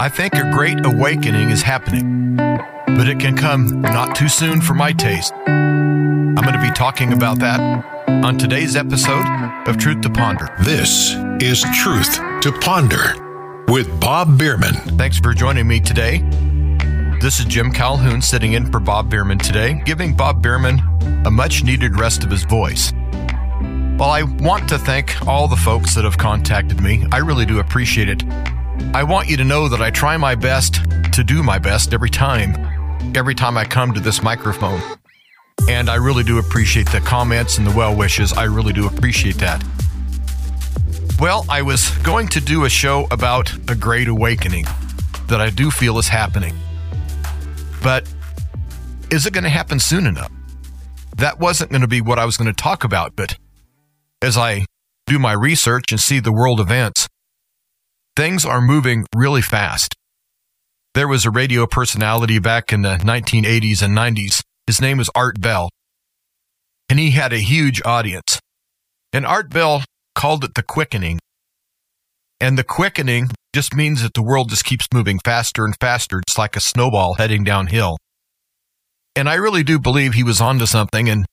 I think a great awakening is happening, but it can come not too soon for my taste. I'm going to be talking about that on today's episode of Truth to Ponder. This is Truth to Ponder with Bob Bierman. Thanks for joining me today. This is Jim Calhoun sitting in for Bob Bierman today, giving Bob Bierman a much needed rest of his voice. Well, I want to thank all the folks that have contacted me. I really do appreciate it. I want you to know that I try my best to do my best every time, every time I come to this microphone. And I really do appreciate the comments and the well wishes. I really do appreciate that. Well, I was going to do a show about a great awakening that I do feel is happening. But is it going to happen soon enough? That wasn't going to be what I was going to talk about, but as I do my research and see the world events, things are moving really fast. There was a radio personality back in the 1980s and 90s. His name was Art Bell. And he had a huge audience. And Art Bell called it the quickening. And the quickening just means that the world just keeps moving faster and faster. It's like a snowball heading downhill. And I really do believe he was onto something. And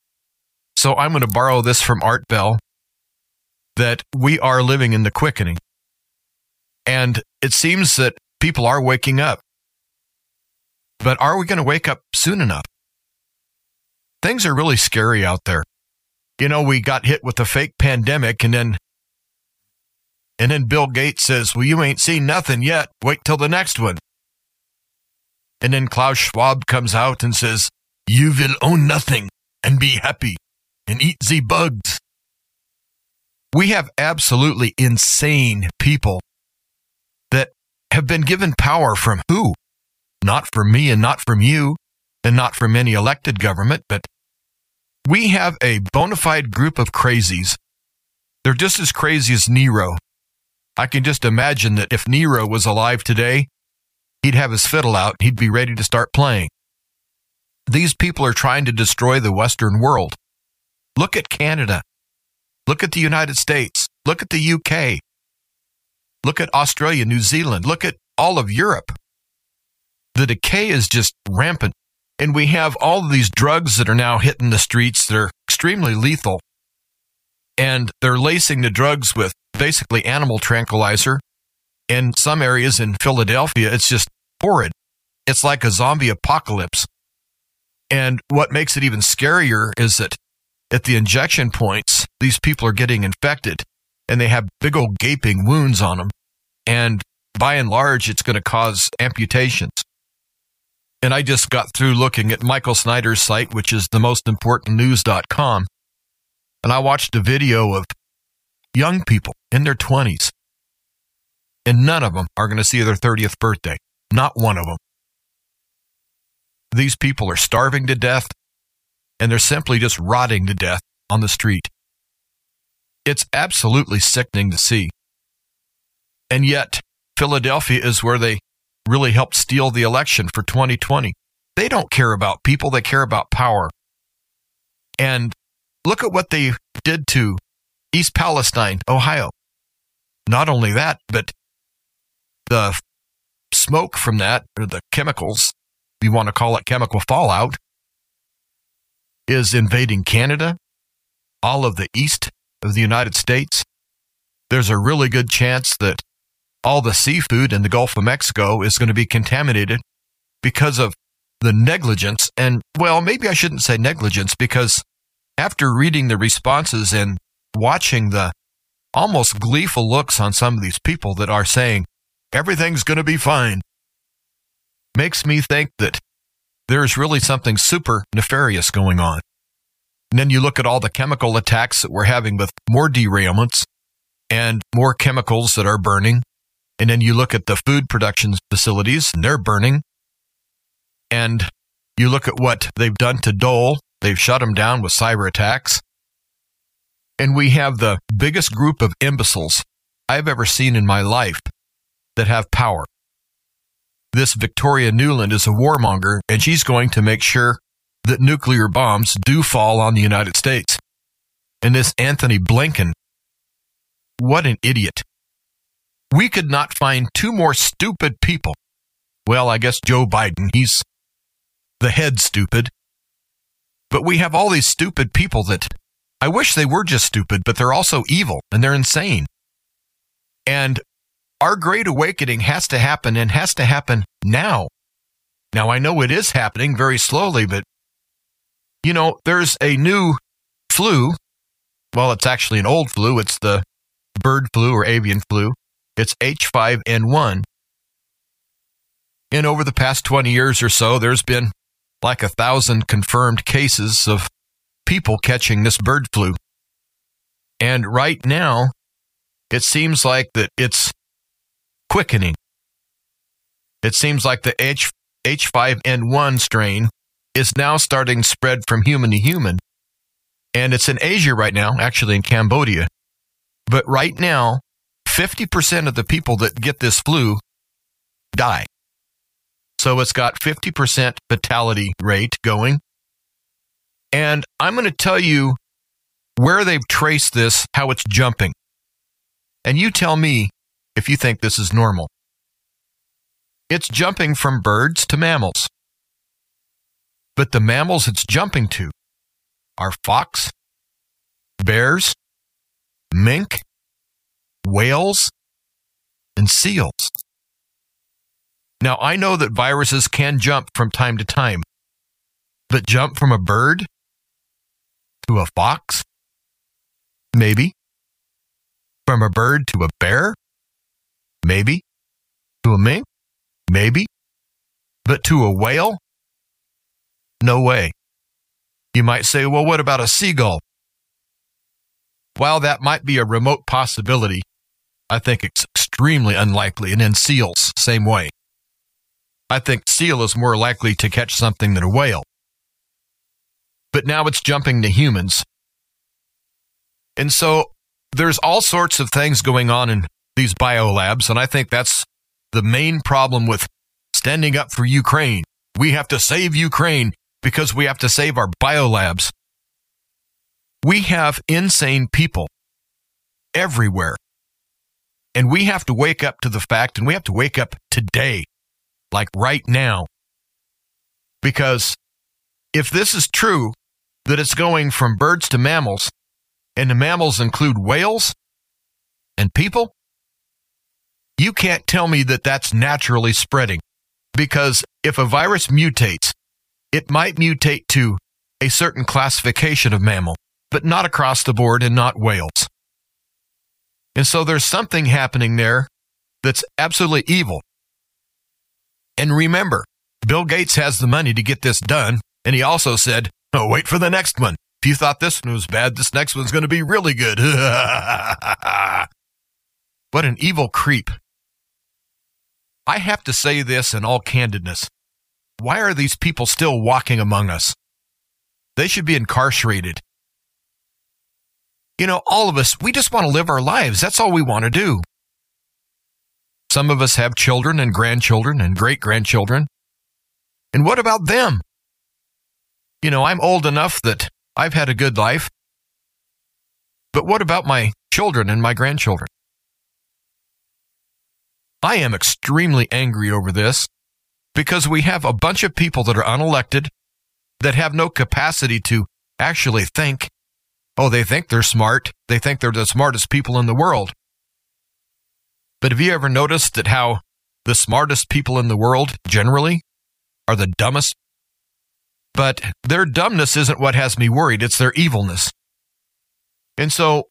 so I'm going to borrow this from Art Bell that we are living in the quickening. And it seems that people are waking up. But are we going to wake up soon enough? Things are really scary out there. You know, we got hit with a fake pandemic and then and then Bill Gates says, "Well, you ain't seen nothing yet. Wait till the next one." And then Klaus Schwab comes out and says, "You will own nothing and be happy and eat the bugs." We have absolutely insane people that have been given power from who? Not from me and not from you and not from any elected government, but we have a bona fide group of crazies. They're just as crazy as Nero. I can just imagine that if Nero was alive today, he'd have his fiddle out, and he'd be ready to start playing. These people are trying to destroy the Western world. Look at Canada. Look at the United States. Look at the UK. Look at Australia, New Zealand. Look at all of Europe. The decay is just rampant. And we have all of these drugs that are now hitting the streets that are extremely lethal. And they're lacing the drugs with basically animal tranquilizer. In some areas in Philadelphia, it's just horrid. It's like a zombie apocalypse. And what makes it even scarier is that at the injection points, these people are getting infected and they have big old gaping wounds on them. And by and large, it's going to cause amputations. And I just got through looking at Michael Snyder's site, which is the most important news.com. And I watched a video of young people in their 20s. And none of them are going to see their 30th birthday. Not one of them. These people are starving to death and they're simply just rotting to death on the street. It's absolutely sickening to see. And yet, Philadelphia is where they really helped steal the election for 2020. They don't care about people, they care about power. And look at what they did to East Palestine, Ohio. Not only that, but the smoke from that, or the chemicals, you want to call it chemical fallout, is invading Canada, all of the east of the United States. There's a really good chance that all the seafood in the Gulf of Mexico is going to be contaminated because of the negligence. And, well, maybe I shouldn't say negligence because after reading the responses and watching the almost gleeful looks on some of these people that are saying everything's going to be fine, makes me think that there's really something super nefarious going on. And then you look at all the chemical attacks that we're having with more derailments and more chemicals that are burning and then you look at the food production facilities and they're burning. And you look at what they've done to Dole. They've shut them down with cyber attacks. And we have the biggest group of imbeciles I've ever seen in my life that have power. This Victoria Nuland is a warmonger, and she's going to make sure that nuclear bombs do fall on the United States. And this Antony Blinken, what an idiot. We could not find two more stupid people. Well, I guess Joe Biden, he's the head stupid. But we have all these stupid people that I wish they were just stupid, but they're also evil and they're insane. And our great awakening has to happen and has to happen now. Now, I know it is happening very slowly, but you know, there's a new flu. Well, it's actually an old flu. It's the bird flu or avian flu. It's H5N1. And over the past 20 years or so, there's been like a thousand confirmed cases of people catching this bird flu. And right now, it seems like that it's quickening. It seems like the H, H5N1 strain is now starting to spread from human to human. And it's in Asia right now, actually in Cambodia. But right now, 50% of the people that get this flu die. So it's got 50% fatality rate going. And I'm going to tell you where they've traced this, how it's jumping. And you tell me if you think this is normal. It's jumping from birds to mammals. But the mammals it's jumping to are fox, bears, mink, whales, and seals. Now, I know that viruses can jump from time to time, but jump from a bird to a fox? Maybe. From a bird to a bear? Maybe. To a mink? Maybe. But to a whale? No way. You might say, well, what about a seagull? While that might be a remote possibility, I think it's extremely unlikely. And then seals, same way. I think seal is more likely to catch something than a whale. But now it's jumping to humans. And so there's all sorts of things going on in these biolabs, and I think that's the main problem with standing up for Ukraine. We have to save Ukraine because we have to save our biolabs. We have insane people everywhere. And we have to wake up to the fact, and we have to wake up today, like right now. Because if this is true, that it's going from birds to mammals, and the mammals include whales and people, you can't tell me that that's naturally spreading. Because if a virus mutates, it might mutate to a certain classification of mammal but not across the board and not whales. And so there's something happening there that's absolutely evil. And remember, Bill Gates has the money to get this done. And he also said, oh, wait for the next one. If you thought this one was bad, this next one's going to be really good. what an evil creep. I have to say this in all candidness. Why are these people still walking among us? They should be incarcerated. You know, all of us, we just want to live our lives. That's all we want to do. Some of us have children and grandchildren and great grandchildren. And what about them? You know, I'm old enough that I've had a good life. But what about my children and my grandchildren? I am extremely angry over this because we have a bunch of people that are unelected that have no capacity to actually think Oh, they think they're smart. They think they're the smartest people in the world. But have you ever noticed that how the smartest people in the world generally are the dumbest? But their dumbness isn't what has me worried, it's their evilness. And so,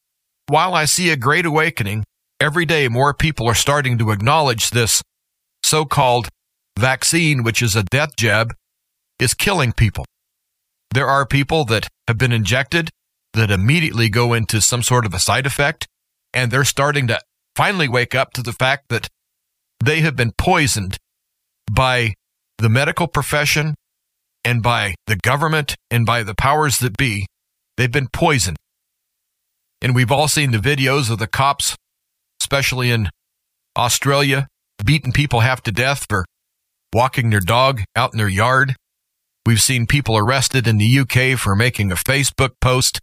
while I see a great awakening, every day more people are starting to acknowledge this so called vaccine, which is a death jab, is killing people. There are people that have been injected that immediately go into some sort of a side effect. And they're starting to finally wake up to the fact that they have been poisoned by the medical profession and by the government and by the powers that be. They've been poisoned. And we've all seen the videos of the cops, especially in Australia, beating people half to death for walking their dog out in their yard. We've seen people arrested in the UK for making a Facebook post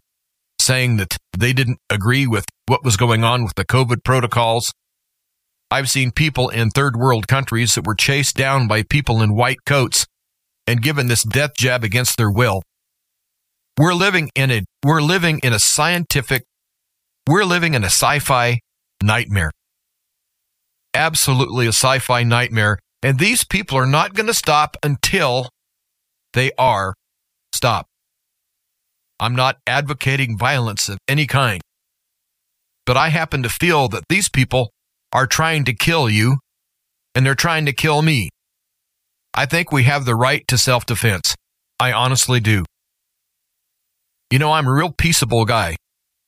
saying that they didn't agree with what was going on with the COVID protocols. I've seen people in third world countries that were chased down by people in white coats and given this death jab against their will. We're living in a we're living in a scientific we're living in a sci-fi nightmare. Absolutely a sci-fi nightmare and these people are not going to stop until they are stopped. I'm not advocating violence of any kind. But I happen to feel that these people are trying to kill you and they're trying to kill me. I think we have the right to self defense. I honestly do. You know, I'm a real peaceable guy.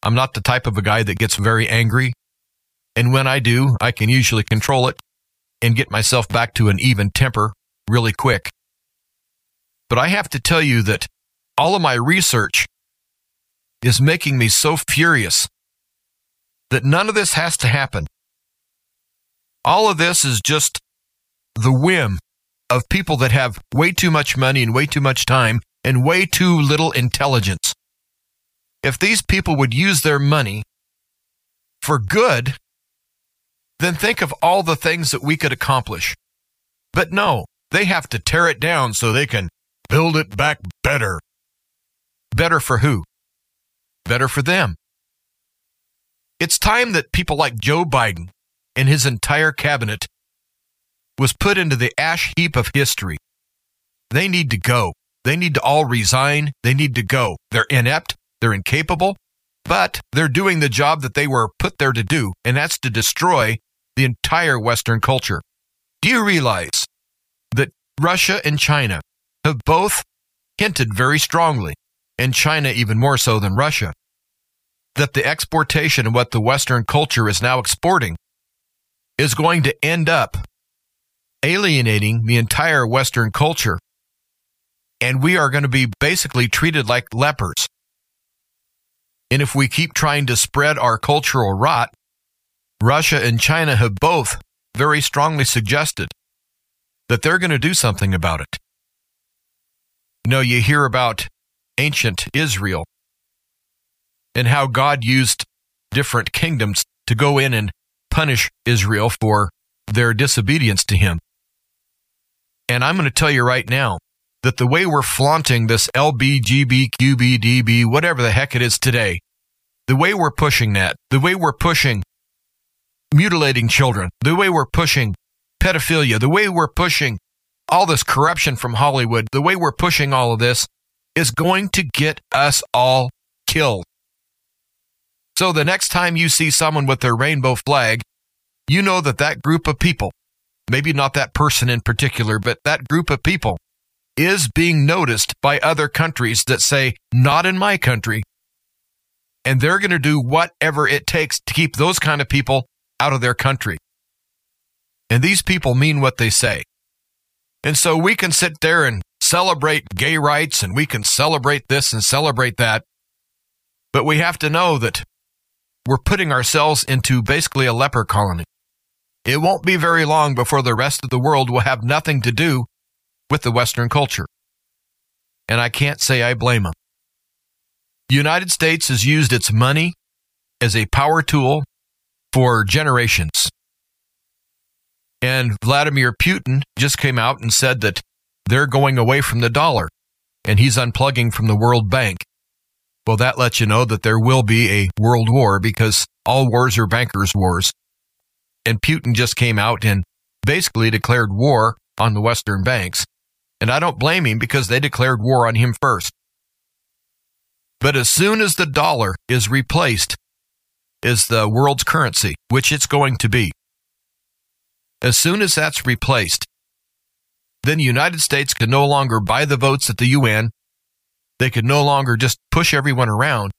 I'm not the type of a guy that gets very angry. And when I do, I can usually control it and get myself back to an even temper really quick. But I have to tell you that all of my research is making me so furious that none of this has to happen. All of this is just the whim of people that have way too much money and way too much time and way too little intelligence. If these people would use their money for good, then think of all the things that we could accomplish. But no, they have to tear it down so they can build it back better. Better for who? Better for them. It's time that people like Joe Biden and his entire cabinet was put into the ash heap of history. They need to go. They need to all resign. They need to go. They're inept. They're incapable, but they're doing the job that they were put there to do, and that's to destroy the entire Western culture. Do you realize that Russia and China have both hinted very strongly, and China even more so than Russia, that the exportation of what the Western culture is now exporting is going to end up alienating the entire Western culture. And we are going to be basically treated like lepers. And if we keep trying to spread our cultural rot, Russia and China have both very strongly suggested that they're going to do something about it. You know, you hear about ancient Israel and how God used different kingdoms to go in and punish Israel for their disobedience to him. And I'm going to tell you right now that the way we're flaunting this LBGBQBDB, whatever the heck it is today, the way we're pushing that, the way we're pushing mutilating children, the way we're pushing pedophilia, the way we're pushing all this corruption from Hollywood, the way we're pushing all of this is going to get us all killed. So the next time you see someone with their rainbow flag, you know that that group of people, maybe not that person in particular, but that group of people is being noticed by other countries that say, not in my country. And they're going to do whatever it takes to keep those kind of people out of their country. And these people mean what they say. And so we can sit there and celebrate gay rights and we can celebrate this and celebrate that. But we have to know that we're putting ourselves into basically a leper colony. It won't be very long before the rest of the world will have nothing to do with the Western culture. And I can't say I blame them. The United States has used its money as a power tool for generations. And Vladimir Putin just came out and said that they're going away from the dollar and he's unplugging from the World Bank. Well, that lets you know that there will be a world war because all wars are bankers' wars. And Putin just came out and basically declared war on the Western banks. And I don't blame him because they declared war on him first. But as soon as the dollar is replaced as the world's currency, which it's going to be, as soon as that's replaced, then the United States can no longer buy the votes at the UN. They could no longer just push everyone around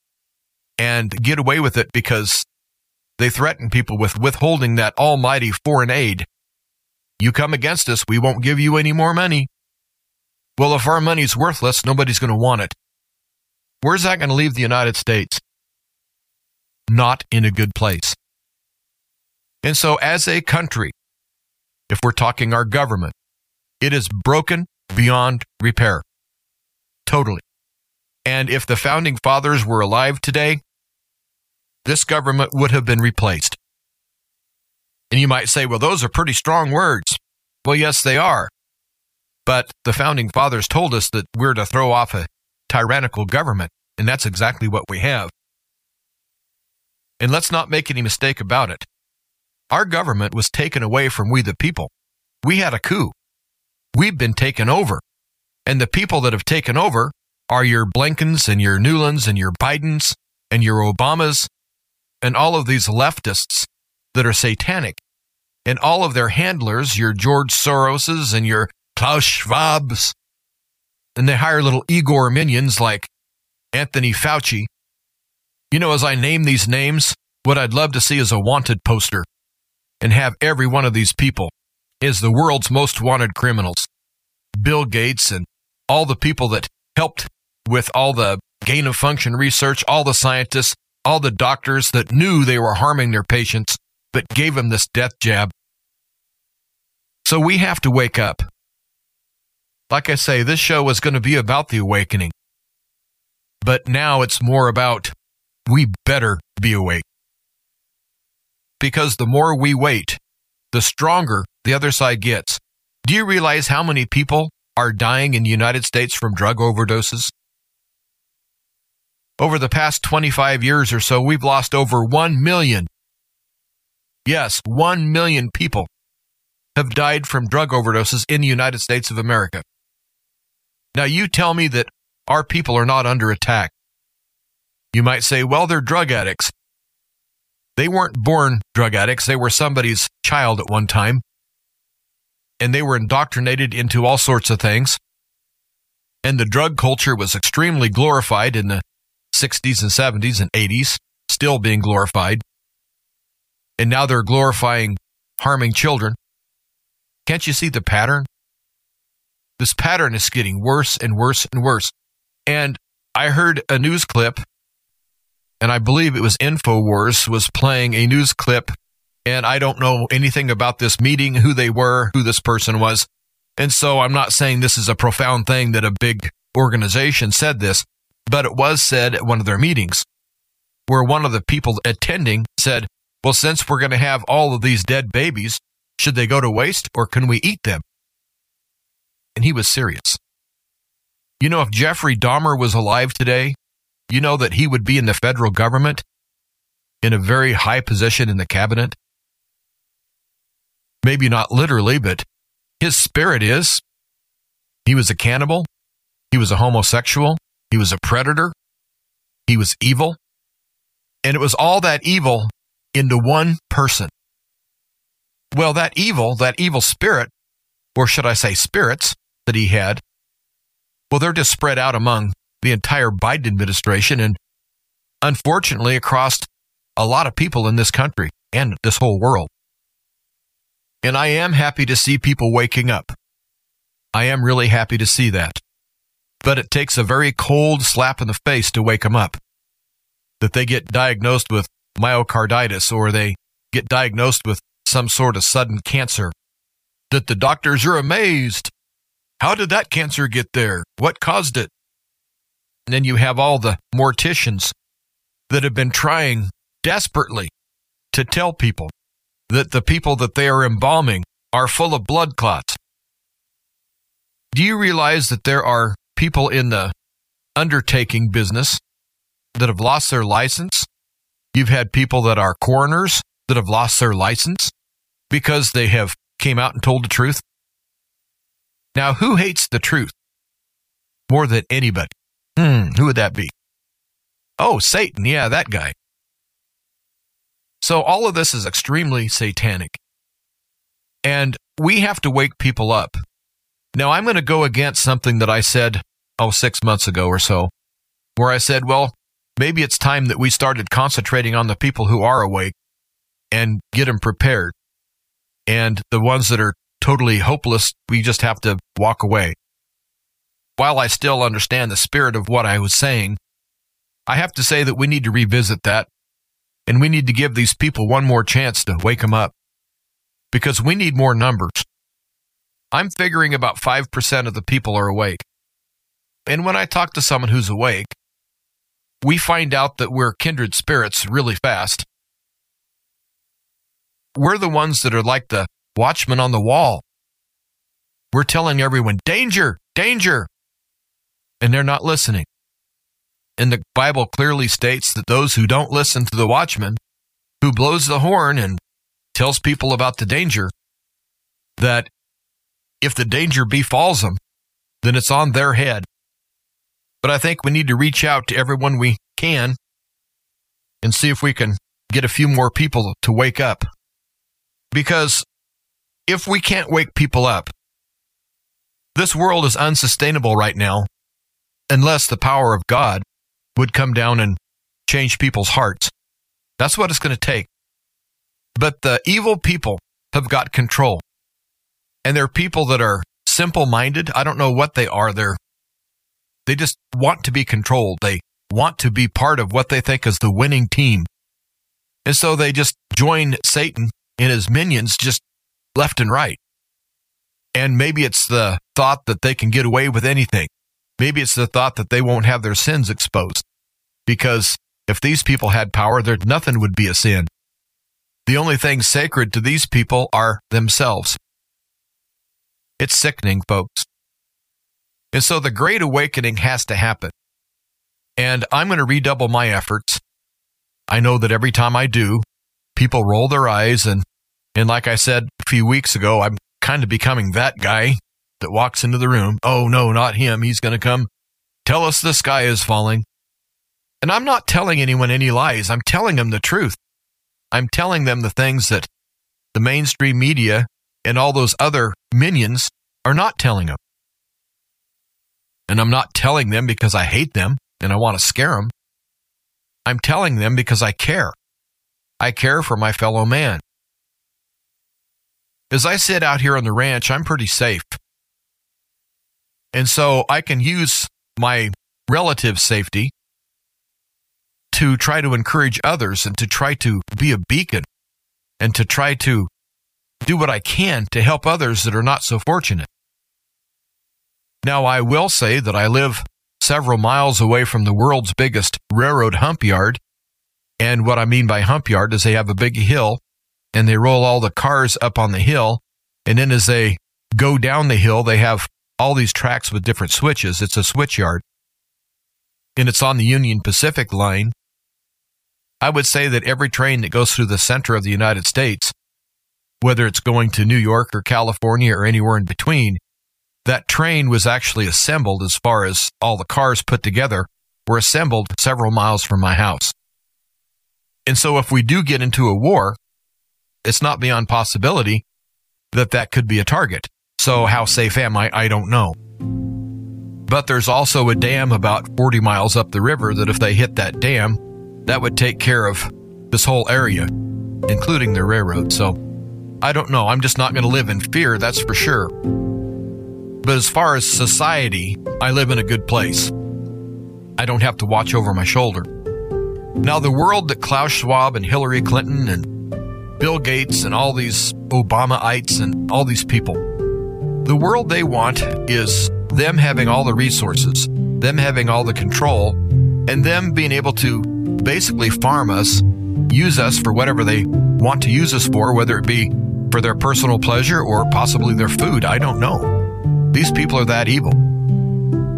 and get away with it because they threaten people with withholding that almighty foreign aid. You come against us, we won't give you any more money. Well, if our money's worthless, nobody's going to want it. Where's that going to leave the United States? Not in a good place. And so, as a country, if we're talking our government, it is broken beyond repair. Totally. And if the founding fathers were alive today, this government would have been replaced. And you might say, well, those are pretty strong words. Well, yes, they are. But the founding fathers told us that we're to throw off a tyrannical government, and that's exactly what we have. And let's not make any mistake about it. Our government was taken away from we the people. We had a coup. We've been taken over. And the people that have taken over are your Blinkens and your Nulands and your Bidens and your Obamas and all of these leftists that are satanic. And all of their handlers, your George Soroses and your Klaus Schwabs. And they hire little Igor minions like Anthony Fauci. You know, as I name these names, what I'd love to see is a wanted poster and have every one of these people is the world's most wanted criminals. Bill Gates and all the people that helped with all the gain of function research, all the scientists, all the doctors that knew they were harming their patients, but gave them this death jab. So we have to wake up. Like I say, this show is going to be about the awakening. But now it's more about we better be awake. Because the more we wait, the stronger the other side gets. Do you realize how many people are dying in the United States from drug overdoses? Over the past 25 years or so, we've lost over 1 million. Yes, 1 million people have died from drug overdoses in the United States of America. Now, you tell me that our people are not under attack. You might say, well, they're drug addicts. They weren't born drug addicts, they were somebody's child at one time. And they were indoctrinated into all sorts of things. And the drug culture was extremely glorified in the 60s and 70s and 80s, still being glorified. And now they're glorifying harming children. Can't you see the pattern? This pattern is getting worse and worse and worse. And I heard a news clip, and I believe it was InfoWars was playing a news clip, and I don't know anything about this meeting, who they were, who this person was. And so I'm not saying this is a profound thing that a big organization said this, but it was said at one of their meetings where one of the people attending said, Well, since we're going to have all of these dead babies, should they go to waste or can we eat them? And he was serious. You know, if Jeffrey Dahmer was alive today, you know that he would be in the federal government in a very high position in the cabinet. Maybe not literally, but his spirit is. He was a cannibal. He was a homosexual. He was a predator. He was evil. And it was all that evil into one person. Well, that evil, that evil spirit, or should I say spirits that he had, well, they're just spread out among the entire Biden administration and unfortunately across a lot of people in this country and this whole world. And I am happy to see people waking up. I am really happy to see that but it takes a very cold slap in the face to wake them up. That they get diagnosed with myocarditis or they get diagnosed with some sort of sudden cancer. That the doctors are amazed. How did that cancer get there? What caused it? And then you have all the morticians that have been trying desperately to tell people that the people that they are embalming are full of blood clots. Do you realize that there are people in the undertaking business that have lost their license. You've had people that are coroners that have lost their license because they have came out and told the truth. Now, who hates the truth more than anybody? Hmm, who would that be? Oh, Satan. Yeah, that guy. So all of this is extremely satanic. And we have to wake people up now, I'm going to go against something that I said, oh, six months ago or so, where I said, well, maybe it's time that we started concentrating on the people who are awake and get them prepared. And the ones that are totally hopeless, we just have to walk away. While I still understand the spirit of what I was saying, I have to say that we need to revisit that and we need to give these people one more chance to wake them up because we need more numbers. I'm figuring about 5% of the people are awake. And when I talk to someone who's awake, we find out that we're kindred spirits really fast. We're the ones that are like the watchman on the wall. We're telling everyone, danger, danger. And they're not listening. And the Bible clearly states that those who don't listen to the watchman, who blows the horn and tells people about the danger, that if the danger befalls them, then it's on their head. But I think we need to reach out to everyone we can and see if we can get a few more people to wake up. Because if we can't wake people up, this world is unsustainable right now unless the power of God would come down and change people's hearts. That's what it's going to take. But the evil people have got control. And they're people that are simple minded. I don't know what they are. They're, they just want to be controlled. They want to be part of what they think is the winning team. And so they just join Satan and his minions just left and right. And maybe it's the thought that they can get away with anything. Maybe it's the thought that they won't have their sins exposed. Because if these people had power, there nothing would be a sin. The only things sacred to these people are themselves. It's sickening, folks. And so the great awakening has to happen. And I'm going to redouble my efforts. I know that every time I do, people roll their eyes and and like I said a few weeks ago, I'm kind of becoming that guy that walks into the room. Oh, no, not him. He's going to come tell us the sky is falling. And I'm not telling anyone any lies. I'm telling them the truth. I'm telling them the things that the mainstream media and all those other minions are not telling them. And I'm not telling them because I hate them and I want to scare them. I'm telling them because I care. I care for my fellow man. As I sit out here on the ranch, I'm pretty safe. And so I can use my relative safety to try to encourage others and to try to be a beacon and to try to do what I can to help others that are not so fortunate. Now, I will say that I live several miles away from the world's biggest railroad hump yard. And what I mean by hump yard is they have a big hill and they roll all the cars up on the hill. And then as they go down the hill, they have all these tracks with different switches. It's a switch yard. And it's on the Union Pacific line. I would say that every train that goes through the center of the United States, whether it's going to New York or California or anywhere in between, that train was actually assembled as far as all the cars put together were assembled several miles from my house. And so if we do get into a war, it's not beyond possibility that that could be a target. So how safe am I? I don't know. But there's also a dam about 40 miles up the river that if they hit that dam, that would take care of this whole area, including the railroad. So I don't know. I'm just not going to live in fear, that's for sure. But as far as society, I live in a good place. I don't have to watch over my shoulder. Now, the world that Klaus Schwab and Hillary Clinton and Bill Gates and all these Obamaites and all these people. The world they want is them having all the resources, them having all the control, and them being able to basically farm us, use us for whatever they want to use us for, whether it be for their personal pleasure or possibly their food. I don't know. These people are that evil.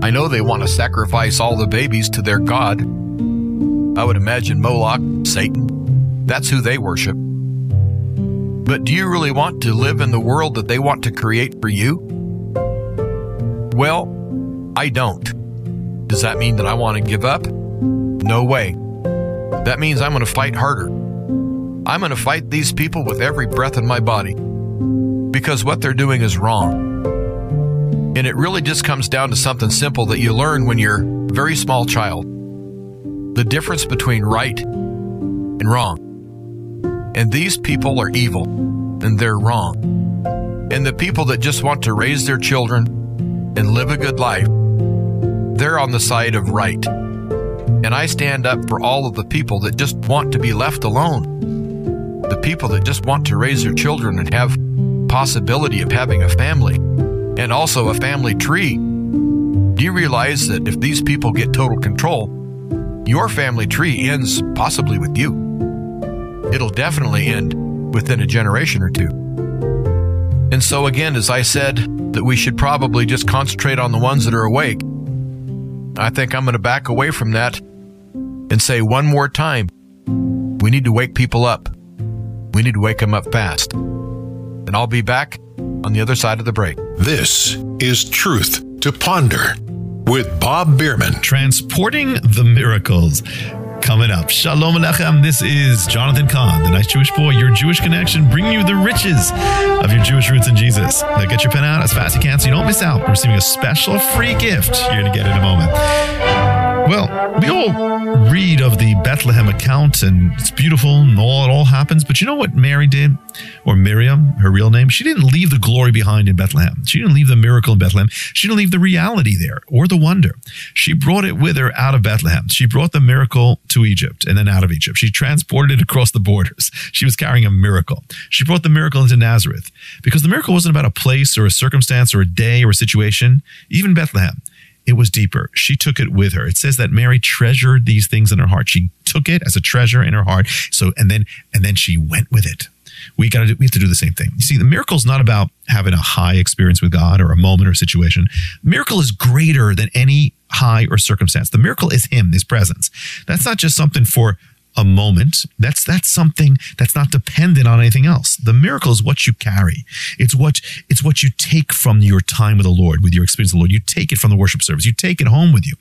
I know they want to sacrifice all the babies to their God. I would imagine Moloch, Satan. That's who they worship. But do you really want to live in the world that they want to create for you? Well, I don't. Does that mean that I want to give up? No way. That means I'm going to fight harder. I'm going to fight these people with every breath in my body because what they're doing is wrong. And it really just comes down to something simple that you learn when you're a very small child the difference between right and wrong. And these people are evil and they're wrong. And the people that just want to raise their children and live a good life, they're on the side of right. And I stand up for all of the people that just want to be left alone. The people that just want to raise their children and have possibility of having a family and also a family tree. Do you realize that if these people get total control, your family tree ends possibly with you. It'll definitely end within a generation or two. And so, again, as I said, that we should probably just concentrate on the ones that are awake, I think I'm going to back away from that and say one more time we need to wake people up. We need to wake them up fast. And I'll be back on the other side of the break. This is Truth to Ponder with Bob Bierman. Transporting the miracles. Coming up, Shalom Alechem. This is Jonathan Cahn, the nice Jewish boy, your Jewish connection, bringing you the riches of your Jewish roots in Jesus. Now get your pen out as fast as you can so you don't miss out on receiving a special free gift you're going to get in a moment. Well, we all read of the Bethlehem account and it's beautiful and all it all happens. But you know what Mary did? Or Miriam, her real name? She didn't leave the glory behind in Bethlehem. She didn't leave the miracle in Bethlehem. She didn't leave the reality there or the wonder. She brought it with her out of Bethlehem. She brought the miracle to Egypt and then out of Egypt. She transported it across the borders. She was carrying a miracle. She brought the miracle into Nazareth because the miracle wasn't about a place or a circumstance or a day or a situation, even Bethlehem it was deeper. She took it with her. It says that Mary treasured these things in her heart. She took it as a treasure in her heart. So, and then, and then she went with it. We got to we have to do the same thing. You see, the miracle is not about having a high experience with God or a moment or situation. Miracle is greater than any high or circumstance. The miracle is Him, His presence. That's not just something for a moment. That's that's something that's not dependent on anything else. The miracle is what you carry. It's what it's what you take from your time with the Lord, with your experience with the Lord. You take it from the worship service. You take it home with you.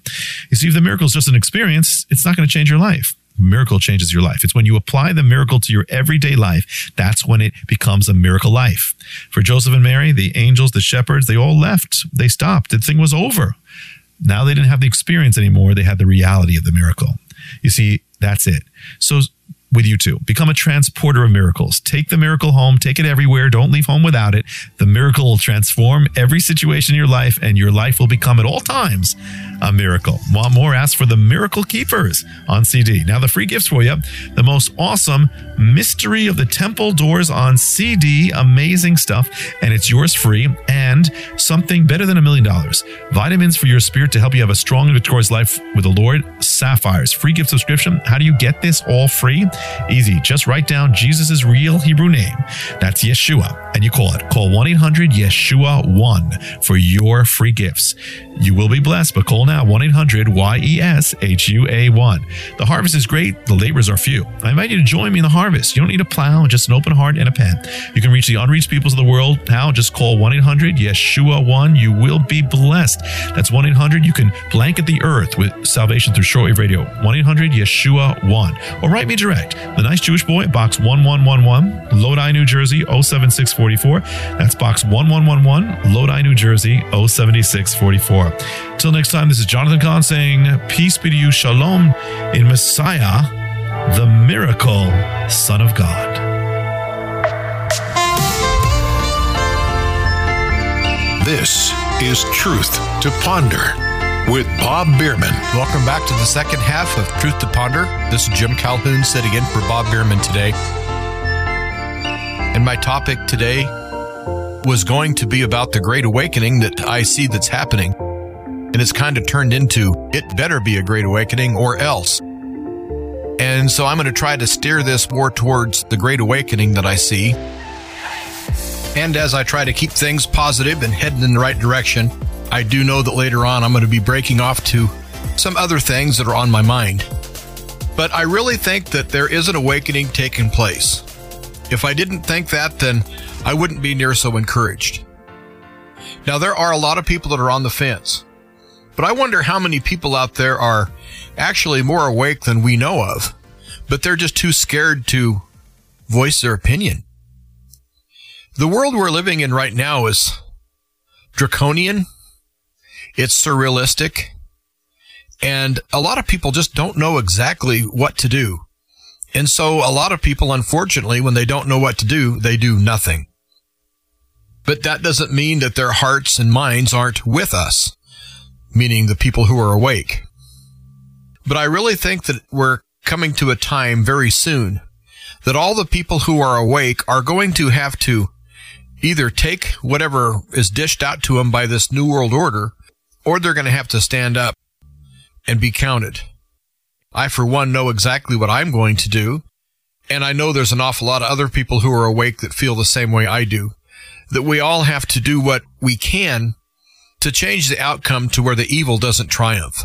You see, if the miracle is just an experience, it's not going to change your life. Miracle changes your life. It's when you apply the miracle to your everyday life, that's when it becomes a miracle life. For Joseph and Mary, the angels, the shepherds, they all left. They stopped. The thing was over. Now they didn't have the experience anymore. They had the reality of the miracle. You see, that's it. So with you too. Become a transporter of miracles. Take the miracle home, take it everywhere. Don't leave home without it. The miracle will transform every situation in your life, and your life will become at all times a miracle. Want more? Ask for the Miracle Keepers on CD. Now, the free gifts for you the most awesome Mystery of the Temple Doors on CD. Amazing stuff, and it's yours free. And something better than a million dollars vitamins for your spirit to help you have a strong and victorious life with the Lord. Sapphires, free gift subscription. How do you get this all free? Easy. Just write down Jesus' real Hebrew name. That's Yeshua. And you call it. Call 1 800 Yeshua 1 for your free gifts. You will be blessed, but call now 1 800 Y E S H U A 1. The harvest is great, the laborers are few. I invite you to join me in the harvest. You don't need a plow, just an open heart and a pen. You can reach the unreached peoples of the world now. Just call 1 800 Yeshua 1. You will be blessed. That's 1 800. You can blanket the earth with salvation through shortwave radio. 1 800 Yeshua 1. Or write me direct. The Nice Jewish Boy, Box 1111, Lodi, New Jersey 07644. That's Box 1111, Lodi, New Jersey 07644. Till next time, this is Jonathan Cahn saying, Peace be to you, Shalom, in Messiah, the miracle Son of God. This is Truth to Ponder with Bob Bierman. Welcome back to the second half of Truth to Ponder. This is Jim Calhoun sitting in for Bob Bierman today. And my topic today was going to be about the great awakening that I see that's happening. And it's kind of turned into it better be a great awakening or else. And so I'm going to try to steer this more towards the great awakening that I see. And as I try to keep things positive and heading in the right direction, I do know that later on I'm going to be breaking off to some other things that are on my mind. But I really think that there is an awakening taking place. If I didn't think that, then I wouldn't be near so encouraged. Now, there are a lot of people that are on the fence, but I wonder how many people out there are actually more awake than we know of, but they're just too scared to voice their opinion. The world we're living in right now is draconian, it's surrealistic, and a lot of people just don't know exactly what to do. And so a lot of people, unfortunately, when they don't know what to do, they do nothing. But that doesn't mean that their hearts and minds aren't with us, meaning the people who are awake. But I really think that we're coming to a time very soon that all the people who are awake are going to have to either take whatever is dished out to them by this New World Order, or they're going to have to stand up and be counted. I, for one, know exactly what I'm going to do. And I know there's an awful lot of other people who are awake that feel the same way I do. That we all have to do what we can to change the outcome to where the evil doesn't triumph.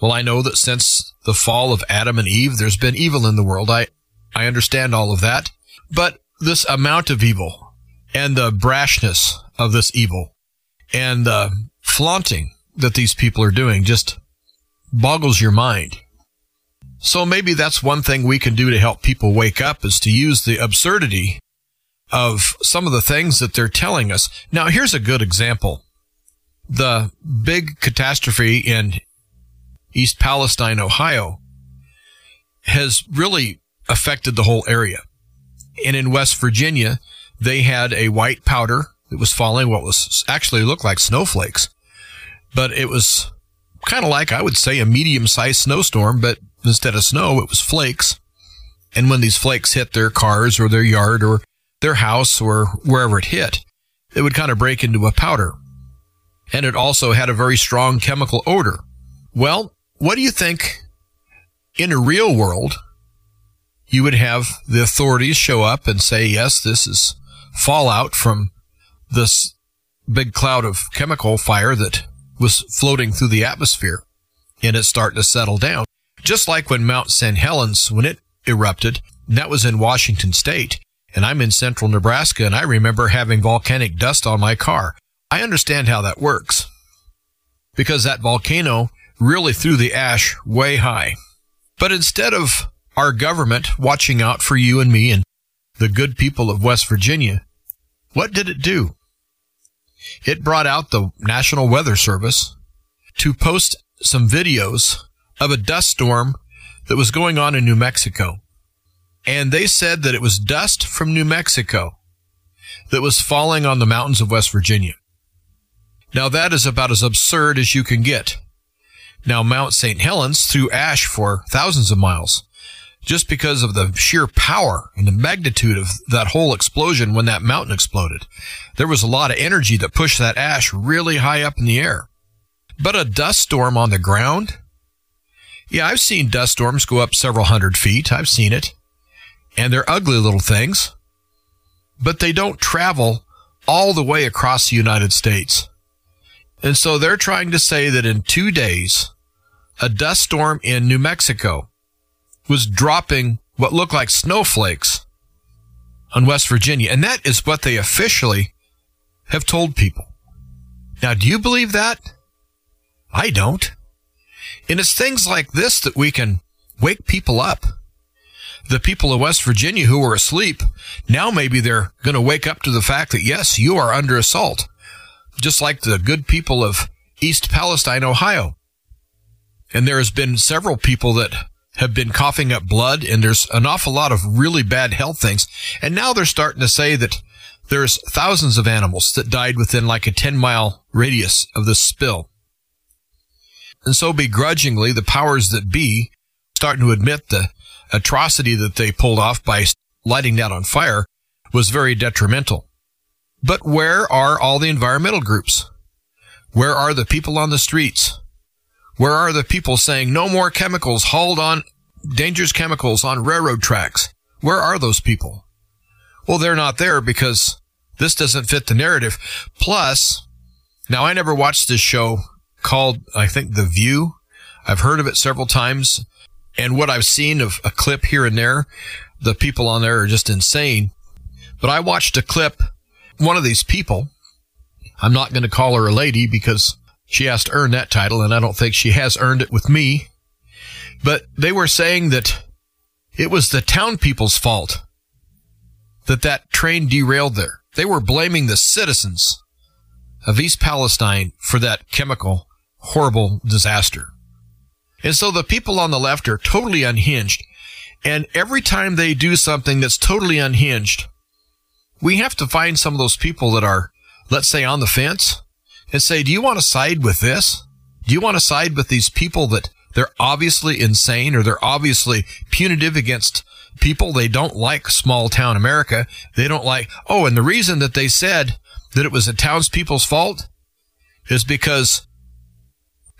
Well, I know that since the fall of Adam and Eve, there's been evil in the world. I, I understand all of that. But this amount of evil and the brashness of this evil and the flaunting that these people are doing just boggles your mind. So maybe that's one thing we can do to help people wake up is to use the absurdity of some of the things that they're telling us. Now, here's a good example. The big catastrophe in East Palestine, Ohio has really affected the whole area. And in West Virginia, they had a white powder that was falling, what was actually looked like snowflakes, but it was kind of like, I would say, a medium sized snowstorm, but instead of snow, it was flakes. And when these flakes hit their cars or their yard or their house or wherever it hit, it would kind of break into a powder. And it also had a very strong chemical odor. Well, what do you think in a real world you would have the authorities show up and say, yes, this is fallout from this big cloud of chemical fire that was floating through the atmosphere and it's starting to settle down. Just like when Mount St. Helens, when it erupted, that was in Washington state and I'm in central Nebraska and I remember having volcanic dust on my car. I understand how that works because that volcano really threw the ash way high. But instead of our government watching out for you and me and the good people of West Virginia, what did it do? It brought out the National Weather Service to post some videos of a dust storm that was going on in New Mexico. And they said that it was dust from New Mexico that was falling on the mountains of West Virginia. Now that is about as absurd as you can get. Now Mount St. Helens threw ash for thousands of miles just because of the sheer power and the magnitude of that whole explosion when that mountain exploded. There was a lot of energy that pushed that ash really high up in the air. But a dust storm on the ground? Yeah, I've seen dust storms go up several hundred feet. I've seen it. And they're ugly little things. But they don't travel all the way across the United States. And so they're trying to say that in two days, a dust storm in New Mexico was dropping what looked like snowflakes on West Virginia. And that is what they officially have told people. Now, do you believe that? I don't. And it's things like this that we can wake people up. The people of West Virginia who were asleep, now maybe they're going to wake up to the fact that yes, you are under assault. Just like the good people of East Palestine, Ohio. And there has been several people that have been coughing up blood and there's an awful lot of really bad health things. And now they're starting to say that there's thousands of animals that died within like a 10 mile radius of this spill. And so begrudgingly, the powers that be starting to admit the atrocity that they pulled off by lighting that on fire was very detrimental. But where are all the environmental groups? Where are the people on the streets? Where are the people saying no more chemicals hauled on dangerous chemicals on railroad tracks? Where are those people? Well, they're not there because this doesn't fit the narrative. Plus, now I never watched this show called, I think, The View. I've heard of it several times. And what I've seen of a clip here and there, the people on there are just insane. But I watched a clip, one of these people, I'm not going to call her a lady because she has to earn that title, and I don't think she has earned it with me. But they were saying that it was the town people's fault that that train derailed there. They were blaming the citizens of East Palestine for that chemical horrible disaster. And so the people on the left are totally unhinged. And every time they do something that's totally unhinged, we have to find some of those people that are, let's say, on the fence and say, do you want to side with this? Do you want to side with these people that they're obviously insane or they're obviously punitive against people they don't like small town America? They don't like, oh, and the reason that they said that it was the townspeople's fault is because,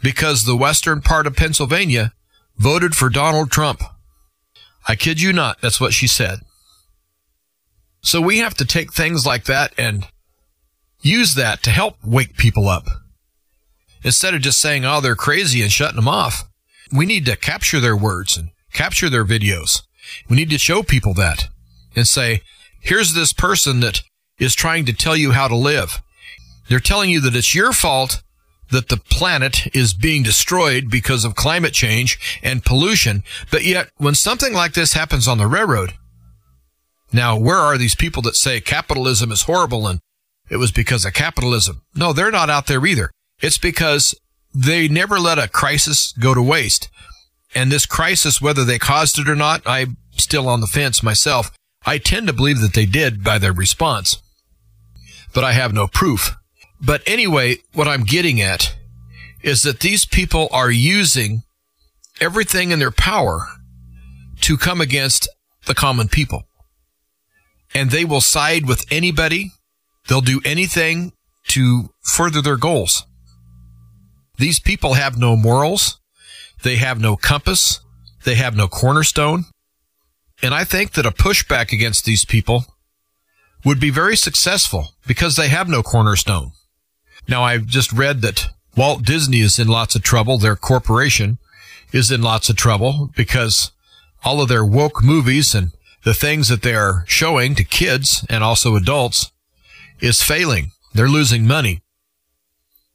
because the western part of Pennsylvania voted for Donald Trump. I kid you not, that's what she said. So we have to take things like that and use that to help wake people up. Instead of just saying, oh, they're crazy and shutting them off, we need to capture their words and capture their videos. We need to show people that and say, here's this person that is trying to tell you how to live. They're telling you that it's your fault that the planet is being destroyed because of climate change and pollution. But yet, when something like this happens on the railroad, now where are these people that say capitalism is horrible and it was because of capitalism? No, they're not out there either. It's because they never let a crisis go to waste. And this crisis, whether they caused it or not, I'm still on the fence myself. I tend to believe that they did by their response, but I have no proof. But anyway, what I'm getting at is that these people are using everything in their power to come against the common people. And they will side with anybody. They'll do anything to further their goals. These people have no morals. They have no compass. They have no cornerstone. And I think that a pushback against these people would be very successful because they have no cornerstone. Now, I've just read that Walt Disney is in lots of trouble. Their corporation is in lots of trouble because all of their woke movies and the things that they are showing to kids and also adults is failing. They're losing money.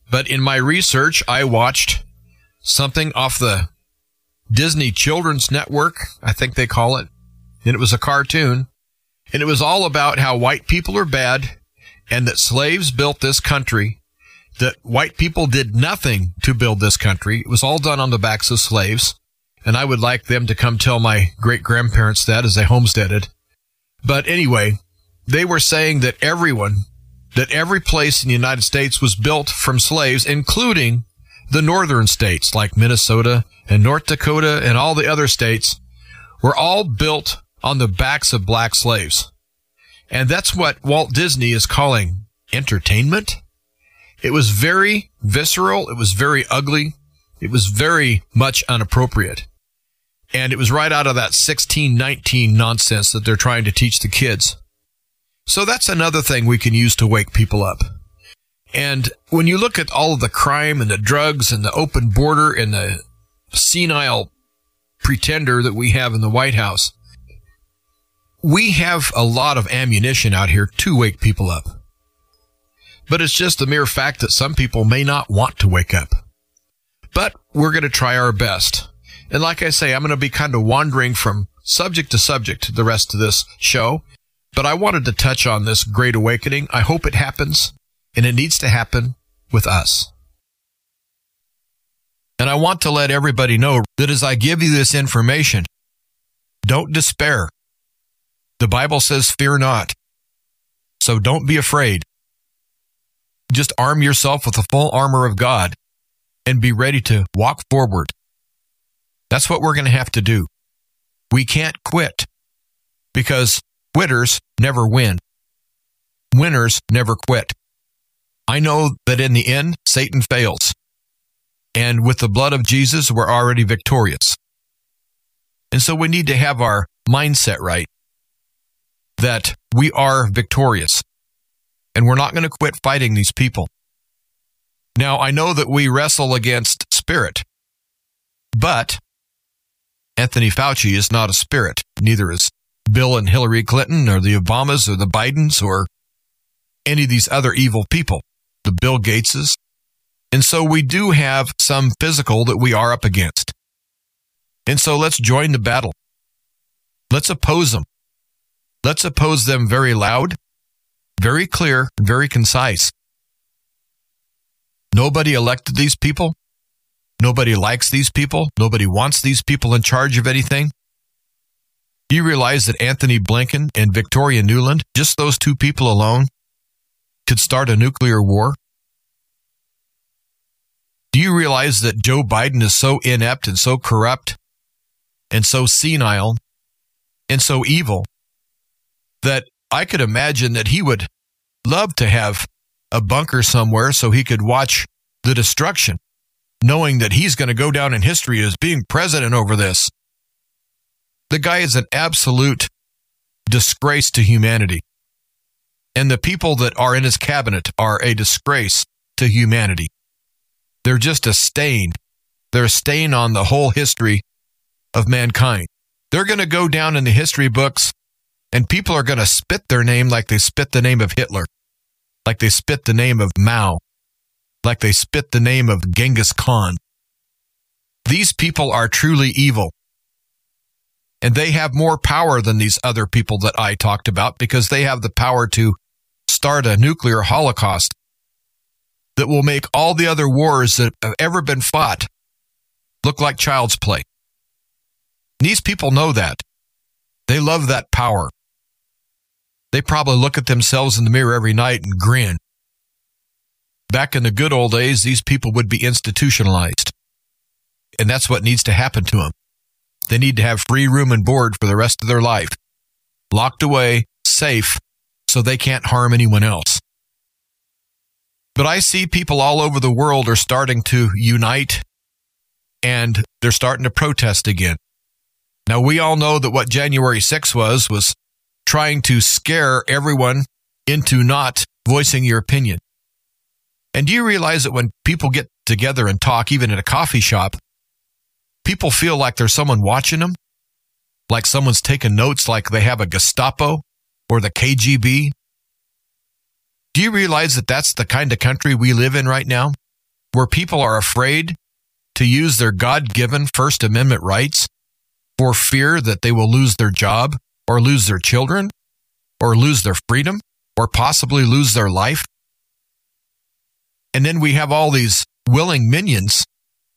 But in my research, I watched something off the Disney Children's Network, I think they call it and it was a cartoon. And it was all about how white people are bad and that slaves built this country, that white people did nothing to build this country. It was all done on the backs of slaves. And I would like them to come tell my great grandparents that as they homesteaded. But anyway, they were saying that everyone, that every place in the United States was built from slaves, including the northern states like Minnesota and North Dakota and all the other states were all built on the backs of black slaves. And that's what Walt Disney is calling entertainment. It was very visceral. It was very ugly. It was very much inappropriate. And it was right out of that 1619 nonsense that they're trying to teach the kids. So that's another thing we can use to wake people up. And when you look at all of the crime and the drugs and the open border and the senile pretender that we have in the White House, we have a lot of ammunition out here to wake people up. But it's just the mere fact that some people may not want to wake up. But we're going to try our best. And like I say, I'm going to be kind of wandering from subject to subject the rest of this show. But I wanted to touch on this great awakening. I hope it happens, and it needs to happen with us. And I want to let everybody know that as I give you this information, don't despair. The Bible says, fear not. So don't be afraid. Just arm yourself with the full armor of God and be ready to walk forward. That's what we're going to have to do. We can't quit because quitters never win. Winners never quit. I know that in the end, Satan fails. And with the blood of Jesus, we're already victorious. And so we need to have our mindset right that we are victorious and we're not going to quit fighting these people. Now, I know that we wrestle against spirit, but Anthony Fauci is not a spirit. Neither is Bill and Hillary Clinton or the Obamas or the Bidens or any of these other evil people, the Bill Gateses. And so we do have some physical that we are up against. And so let's join the battle. Let's oppose them. Let's oppose them very loud, very clear, very concise. Nobody elected these people. Nobody likes these people. Nobody wants these people in charge of anything. Do you realize that Antony Blinken and Victoria Nuland, just those two people alone, could start a nuclear war? Do you realize that Joe Biden is so inept and so corrupt and so senile and so evil that I could imagine that he would love to have a bunker somewhere so he could watch the destruction knowing that he's going to go down in history as being president over this. The guy is an absolute disgrace to humanity. And the people that are in his cabinet are a disgrace to humanity. They're just a stain. They're a stain on the whole history of mankind. They're going to go down in the history books and people are going to spit their name like they spit the name of Hitler, like they spit the name of Mao, like they spit the name of Genghis Khan. These people are truly evil. And they have more power than these other people that I talked about because they have the power to start a nuclear holocaust that will make all the other wars that have ever been fought look like child's play. These people know that. They love that power. They probably look at themselves in the mirror every night and grin. Back in the good old days, these people would be institutionalized. And that's what needs to happen to them. They need to have free room and board for the rest of their life, locked away, safe, so they can't harm anyone else. But I see people all over the world are starting to unite and they're starting to protest again. Now, we all know that what January 6 was, was trying to scare everyone into not voicing your opinion. And do you realize that when people get together and talk, even at a coffee shop, people feel like there's someone watching them? Like someone's taking notes, like they have a Gestapo or the KGB? Do you realize that that's the kind of country we live in right now? Where people are afraid to use their God given First Amendment rights for fear that they will lose their job or lose their children or lose their freedom or possibly lose their life. And then we have all these willing minions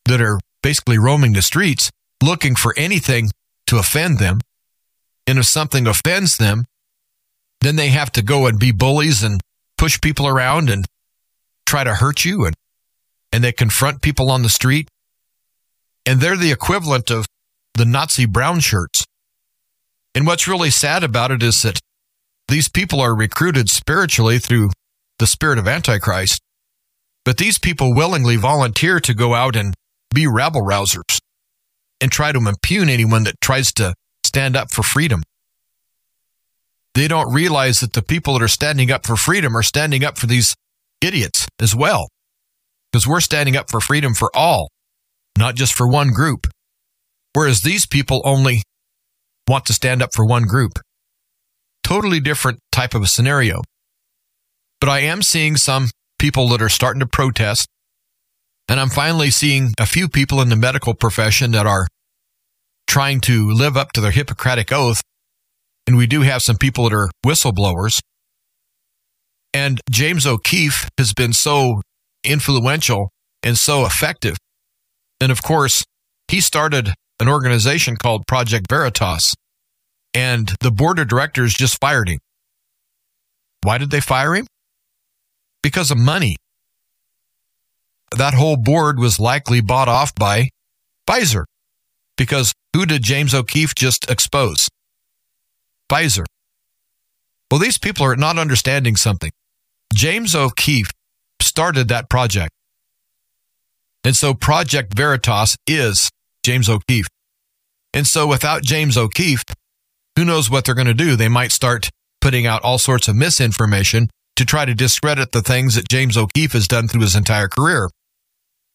that are basically roaming the streets looking for anything to offend them. And if something offends them, then they have to go and be bullies and push people around and try to hurt you and and they confront people on the street and they're the equivalent of the Nazi brown shirts. And what's really sad about it is that these people are recruited spiritually through the spirit of Antichrist, but these people willingly volunteer to go out and be rabble rousers and try to impugn anyone that tries to stand up for freedom. They don't realize that the people that are standing up for freedom are standing up for these idiots as well. Because we're standing up for freedom for all, not just for one group. Whereas these people only want to stand up for one group. Totally different type of a scenario. But I am seeing some people that are starting to protest. And I'm finally seeing a few people in the medical profession that are trying to live up to their Hippocratic oath. And we do have some people that are whistleblowers. And James O'Keefe has been so influential and so effective. And of course, he started an organization called Project Veritas, and the board of directors just fired him. Why did they fire him? Because of money. That whole board was likely bought off by Pfizer. Because who did James O'Keefe just expose? Pfizer. Well, these people are not understanding something. James O'Keefe started that project. And so Project Veritas is James O'Keefe. And so without James O'Keefe, who knows what they're going to do? They might start putting out all sorts of misinformation to try to discredit the things that James O'Keefe has done through his entire career.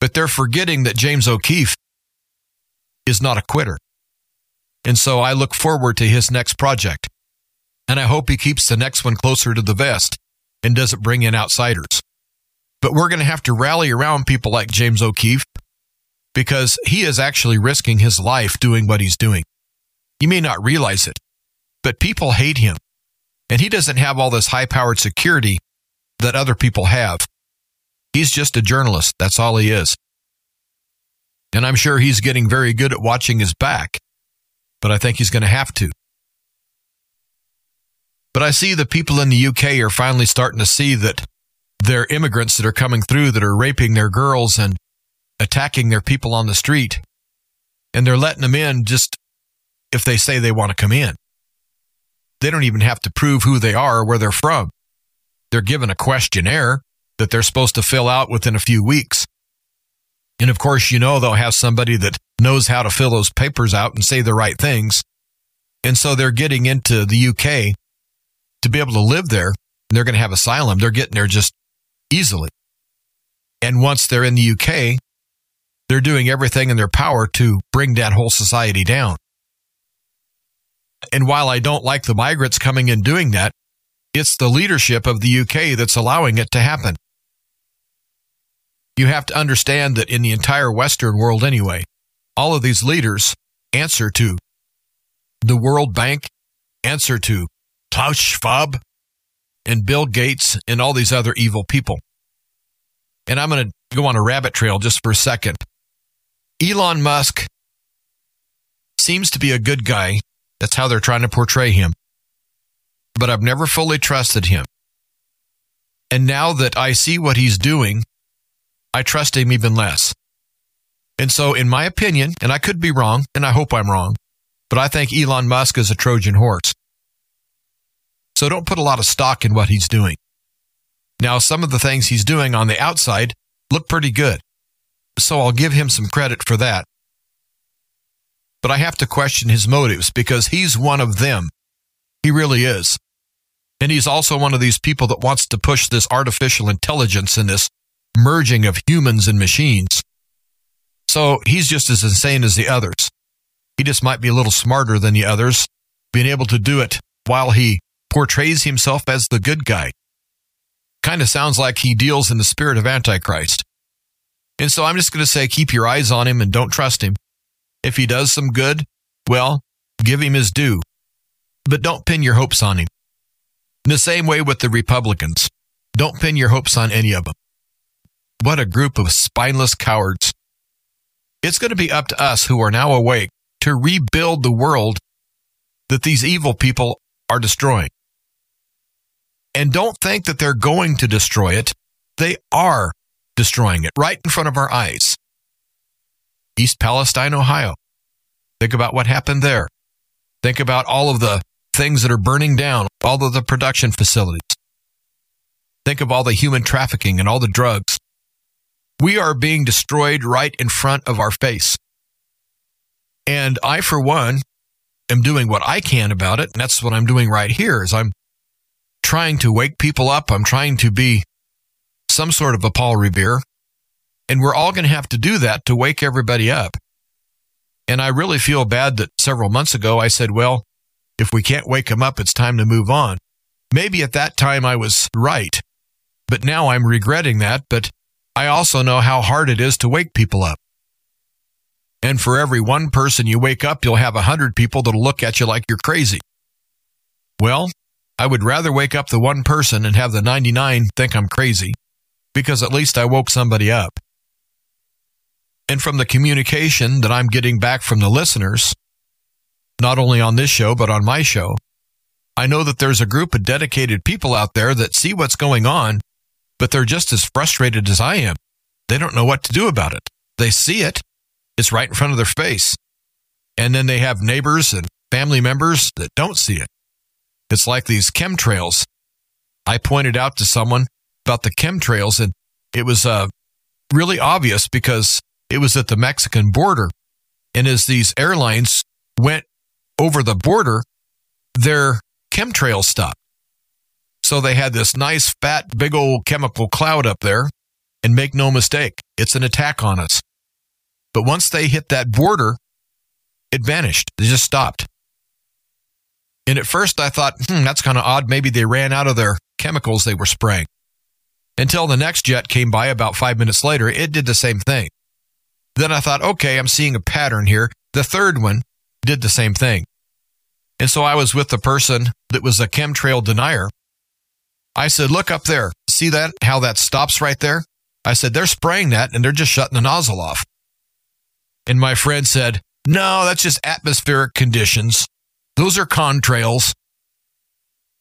But they're forgetting that James O'Keefe is not a quitter. And so I look forward to his next project. And I hope he keeps the next one closer to the vest and doesn't bring in outsiders. But we're going to have to rally around people like James O'Keefe because he is actually risking his life doing what he's doing. You may not realize it, but people hate him. And he doesn't have all this high powered security that other people have. He's just a journalist. That's all he is. And I'm sure he's getting very good at watching his back, but I think he's going to have to. But I see the people in the UK are finally starting to see that they're immigrants that are coming through that are raping their girls and attacking their people on the street and they're letting them in just if they say they want to come in. They don't even have to prove who they are or where they're from. They're given a questionnaire that they're supposed to fill out within a few weeks. And of course, you know, they'll have somebody that knows how to fill those papers out and say the right things. And so they're getting into the UK to be able to live there. They're going to have asylum. They're getting there just easily. And once they're in the UK, they're doing everything in their power to bring that whole society down. And while I don't like the migrants coming and doing that, it's the leadership of the UK that's allowing it to happen. You have to understand that in the entire Western world, anyway, all of these leaders answer to the World Bank, answer to Klaus Schwab, and Bill Gates, and all these other evil people. And I'm going to go on a rabbit trail just for a second. Elon Musk seems to be a good guy. That's how they're trying to portray him. But I've never fully trusted him. And now that I see what he's doing, I trust him even less. And so, in my opinion, and I could be wrong, and I hope I'm wrong, but I think Elon Musk is a Trojan horse. So don't put a lot of stock in what he's doing. Now, some of the things he's doing on the outside look pretty good. So I'll give him some credit for that. But I have to question his motives because he's one of them. He really is. And he's also one of these people that wants to push this artificial intelligence and this merging of humans and machines. So he's just as insane as the others. He just might be a little smarter than the others, being able to do it while he portrays himself as the good guy. Kind of sounds like he deals in the spirit of Antichrist. And so I'm just going to say keep your eyes on him and don't trust him. If he does some good, well, give him his due. But don't pin your hopes on him. In the same way with the Republicans, don't pin your hopes on any of them. What a group of spineless cowards. It's going to be up to us who are now awake to rebuild the world that these evil people are destroying. And don't think that they're going to destroy it. They are destroying it right in front of our eyes. East Palestine, Ohio. Think about what happened there. Think about all of the things that are burning down, all of the production facilities. Think of all the human trafficking and all the drugs. We are being destroyed right in front of our face. And I, for one, am doing what I can about it. And that's what I'm doing right here is I'm trying to wake people up. I'm trying to be some sort of a Paul Revere. And we're all going to have to do that to wake everybody up. And I really feel bad that several months ago I said, well, if we can't wake them up, it's time to move on. Maybe at that time I was right, but now I'm regretting that. But I also know how hard it is to wake people up. And for every one person you wake up, you'll have a hundred people that'll look at you like you're crazy. Well, I would rather wake up the one person and have the 99 think I'm crazy because at least I woke somebody up. And from the communication that I'm getting back from the listeners, not only on this show, but on my show, I know that there's a group of dedicated people out there that see what's going on, but they're just as frustrated as I am. They don't know what to do about it. They see it. It's right in front of their face. And then they have neighbors and family members that don't see it. It's like these chemtrails. I pointed out to someone about the chemtrails, and it was uh, really obvious because it was at the Mexican border. And as these airlines went over the border, their chemtrails stopped. So they had this nice, fat, big old chemical cloud up there. And make no mistake, it's an attack on us. But once they hit that border, it vanished. They just stopped. And at first I thought, hmm, that's kind of odd. Maybe they ran out of their chemicals they were spraying until the next jet came by about five minutes later. It did the same thing. Then I thought, okay, I'm seeing a pattern here. The third one did the same thing. And so I was with the person that was a chemtrail denier. I said, look up there. See that? How that stops right there? I said, they're spraying that and they're just shutting the nozzle off. And my friend said, no, that's just atmospheric conditions. Those are contrails.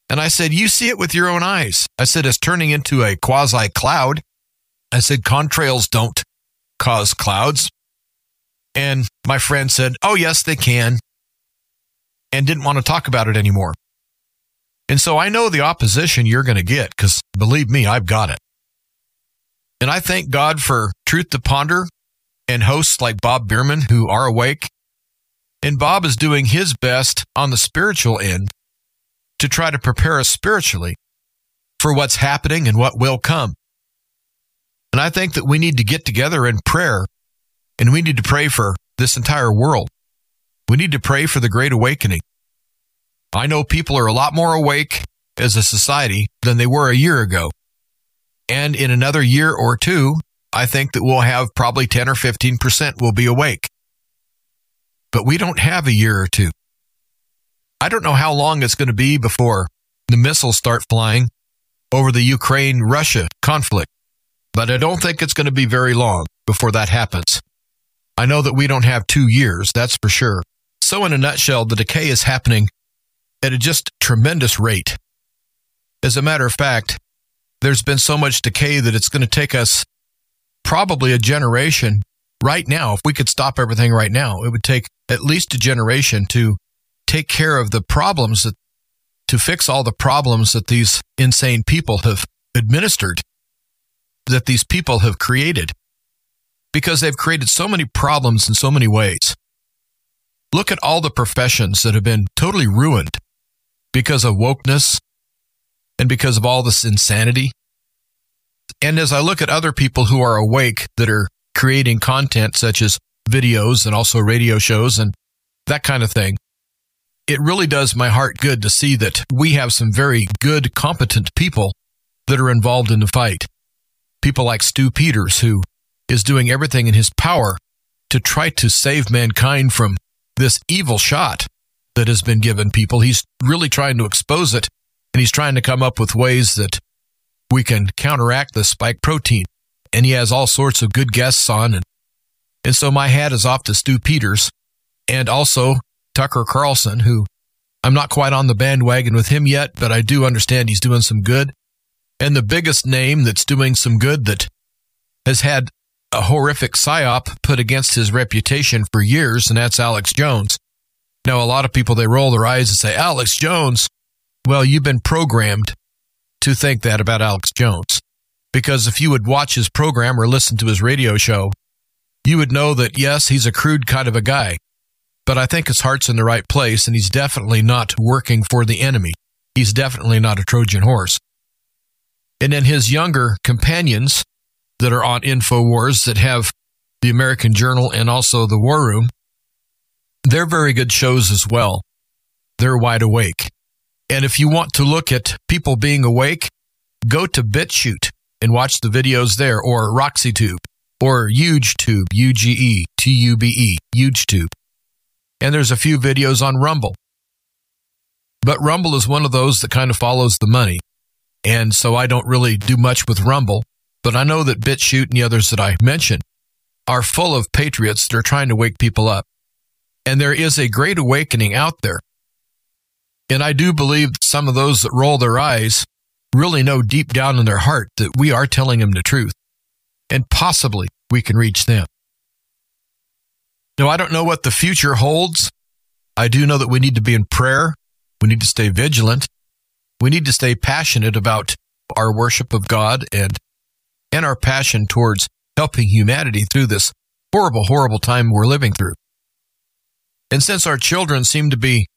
And I said, You see it with your own eyes. I said, It's turning into a quasi cloud. I said, Contrails don't cause clouds. And my friend said, Oh, yes, they can. And didn't want to talk about it anymore. And so I know the opposition you're going to get because believe me, I've got it. And I thank God for Truth to Ponder and hosts like Bob Bierman who are awake. And Bob is doing his best on the spiritual end to try to prepare us spiritually for what's happening and what will come. And I think that we need to get together in prayer and we need to pray for this entire world. We need to pray for the Great Awakening. I know people are a lot more awake as a society than they were a year ago. And in another year or two, I think that we'll have probably 10 or 15% will be awake. But we don't have a year or two. I don't know how long it's going to be before the missiles start flying over the Ukraine Russia conflict, but I don't think it's going to be very long before that happens. I know that we don't have two years, that's for sure. So, in a nutshell, the decay is happening at a just tremendous rate. As a matter of fact, there's been so much decay that it's going to take us probably a generation right now. If we could stop everything right now, it would take at least a generation to take care of the problems that, to fix all the problems that these insane people have administered, that these people have created, because they've created so many problems in so many ways. Look at all the professions that have been totally ruined because of wokeness and because of all this insanity. And as I look at other people who are awake that are creating content such as videos and also radio shows and that kind of thing, it really does my heart good to see that we have some very good, competent people that are involved in the fight. People like Stu Peters, who is doing everything in his power to try to save mankind from this evil shot that has been given people. He's really trying to expose it and he's trying to come up with ways that we can counteract the spike protein. And he has all sorts of good guests on. And, and so my hat is off to Stu Peters and also Tucker Carlson, who I'm not quite on the bandwagon with him yet, but I do understand he's doing some good. And the biggest name that's doing some good that has had a horrific psyop put against his reputation for years, and that's Alex Jones. Now, a lot of people, they roll their eyes and say, Alex Jones, well, you've been programmed to think that about Alex Jones. Because if you would watch his program or listen to his radio show, you would know that, yes, he's a crude kind of a guy, but I think his heart's in the right place and he's definitely not working for the enemy. He's definitely not a Trojan horse. And then his younger companions that are on InfoWars that have the American Journal and also the War Room, they're very good shows as well. They're wide awake. And if you want to look at people being awake, go to BitChute and watch the videos there or RoxyTube or UgeTube, U-G-E, T-U-B-E, UgeTube. And there's a few videos on Rumble. But Rumble is one of those that kind of follows the money. And so I don't really do much with Rumble, but I know that BitChute and the others that I mentioned are full of patriots that are trying to wake people up. And there is a great awakening out there. And I do believe some of those that roll their eyes really know deep down in their heart that we are telling them the truth. And possibly we can reach them. Now, I don't know what the future holds. I do know that we need to be in prayer. We need to stay vigilant. We need to stay passionate about our worship of God and, and our passion towards helping humanity through this horrible, horrible time we're living through. And since our children seem to be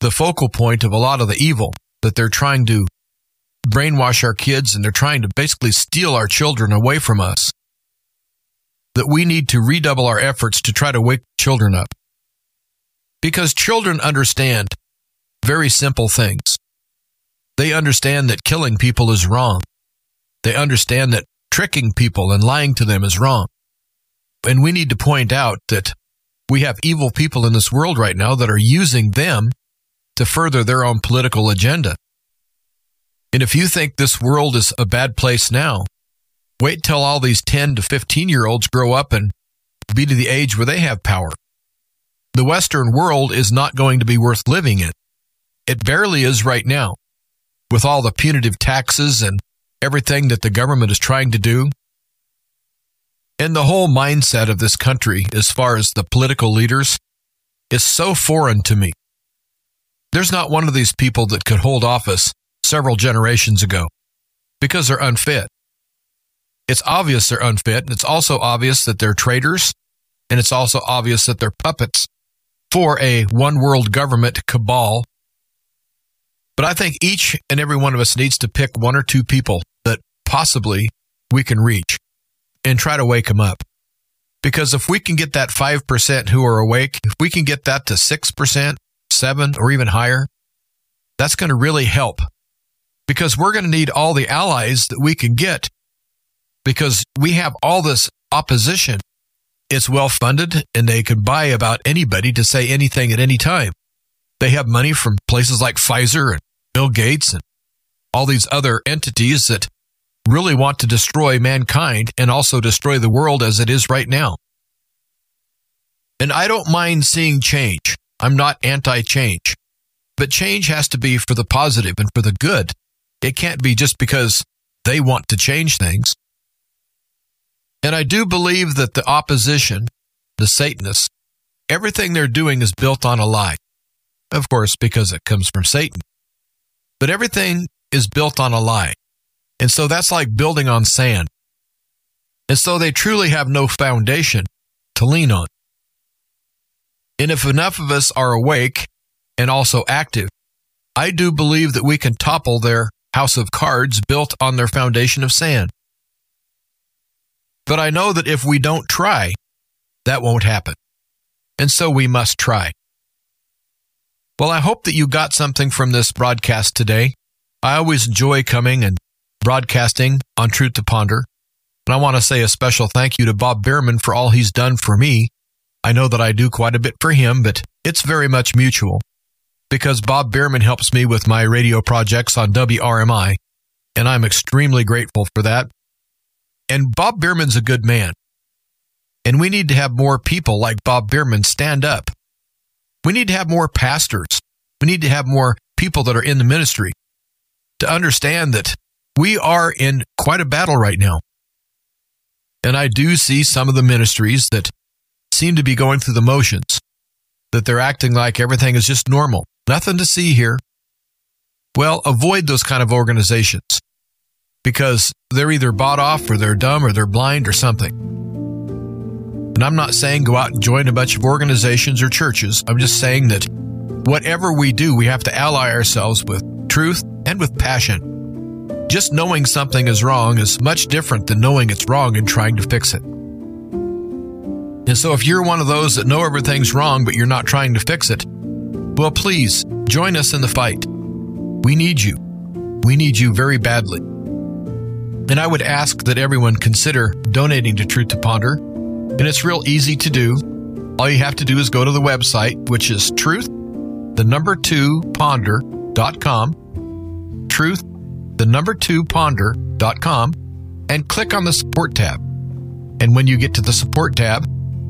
the focal point of a lot of the evil that they're trying to brainwash our kids and they're trying to basically steal our children away from us. That we need to redouble our efforts to try to wake children up. Because children understand very simple things. They understand that killing people is wrong. They understand that tricking people and lying to them is wrong. And we need to point out that we have evil people in this world right now that are using them to further their own political agenda. And if you think this world is a bad place now, wait till all these 10 to 15 year olds grow up and be to the age where they have power. The Western world is not going to be worth living in. It barely is right now, with all the punitive taxes and everything that the government is trying to do. And the whole mindset of this country, as far as the political leaders, is so foreign to me. There's not one of these people that could hold office several generations ago because they're unfit. It's obvious they're unfit. And it's also obvious that they're traitors. And it's also obvious that they're puppets for a one world government cabal. But I think each and every one of us needs to pick one or two people that possibly we can reach and try to wake them up. Because if we can get that 5% who are awake, if we can get that to 6%, 7 or even higher, that's going to really help. Because we're going to need all the allies that we can get because we have all this opposition. It's well funded and they can buy about anybody to say anything at any time. They have money from places like Pfizer and Bill Gates and all these other entities that really want to destroy mankind and also destroy the world as it is right now. And I don't mind seeing change. I'm not anti change. But change has to be for the positive and for the good. It can't be just because they want to change things. And I do believe that the opposition, the Satanists, everything they're doing is built on a lie. Of course, because it comes from Satan. But everything is built on a lie. And so that's like building on sand. And so they truly have no foundation to lean on. And if enough of us are awake and also active, I do believe that we can topple their house of cards built on their foundation of sand. But I know that if we don't try, that won't happen. And so we must try. Well, I hope that you got something from this broadcast today. I always enjoy coming and broadcasting on Truth to Ponder. And I want to say a special thank you to Bob Bierman for all he's done for me. I know that I do quite a bit for him, but it's very much mutual because Bob Bierman helps me with my radio projects on WRMI, and I'm extremely grateful for that. And Bob Bierman's a good man. And we need to have more people like Bob Bierman stand up. We need to have more pastors. We need to have more people that are in the ministry to understand that we are in quite a battle right now. And I do see some of the ministries that seem to be going through the motions, that they're acting like everything is just normal. Nothing to see here. Well, avoid those kind of organizations because they're either bought off or they're dumb or they're blind or something. And I'm not saying go out and join a bunch of organizations or churches. I'm just saying that whatever we do, we have to ally ourselves with truth and with passion. Just knowing something is wrong is much different than knowing it's wrong and trying to fix it. And so if you're one of those that know everything's wrong but you're not trying to fix it, well, please join us in the fight. We need you. We need you very badly. And I would ask that everyone consider donating to Truth to Ponder. And it's real easy to do. All you have to do is go to the website, which is truth, the number two ponder.com, truth, the number two ponder.com, and click on the support tab. And when you get to the support tab,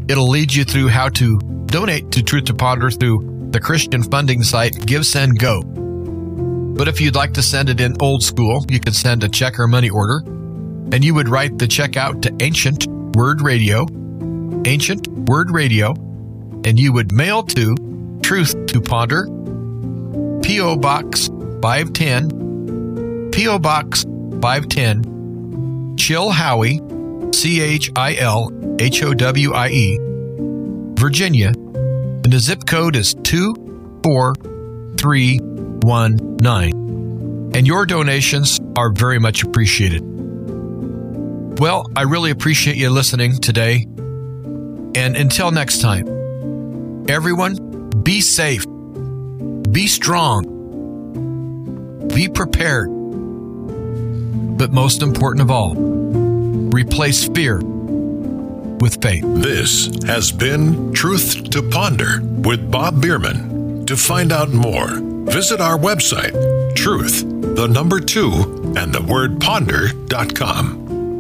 it'll lead you through how to donate to Truth to Ponder through the Christian funding site GiveSendGo. But if you'd like to send it in old school, you could send a check or money order, and you would write the check out to Ancient Word Radio, Ancient Word Radio, and you would mail to Truth to Ponder, P.O. Box 510, P.O. Box 510, Chilhowie, C H I L H O W I E, Virginia and the zip code is 24319. And your donations are very much appreciated. Well, I really appreciate you listening today. And until next time, everyone, be safe, be strong, be prepared. But most important of all, replace fear with faith. This has been Truth to Ponder with Bob Bierman. To find out more, visit our website, truth, the number two, and the word ponder.com.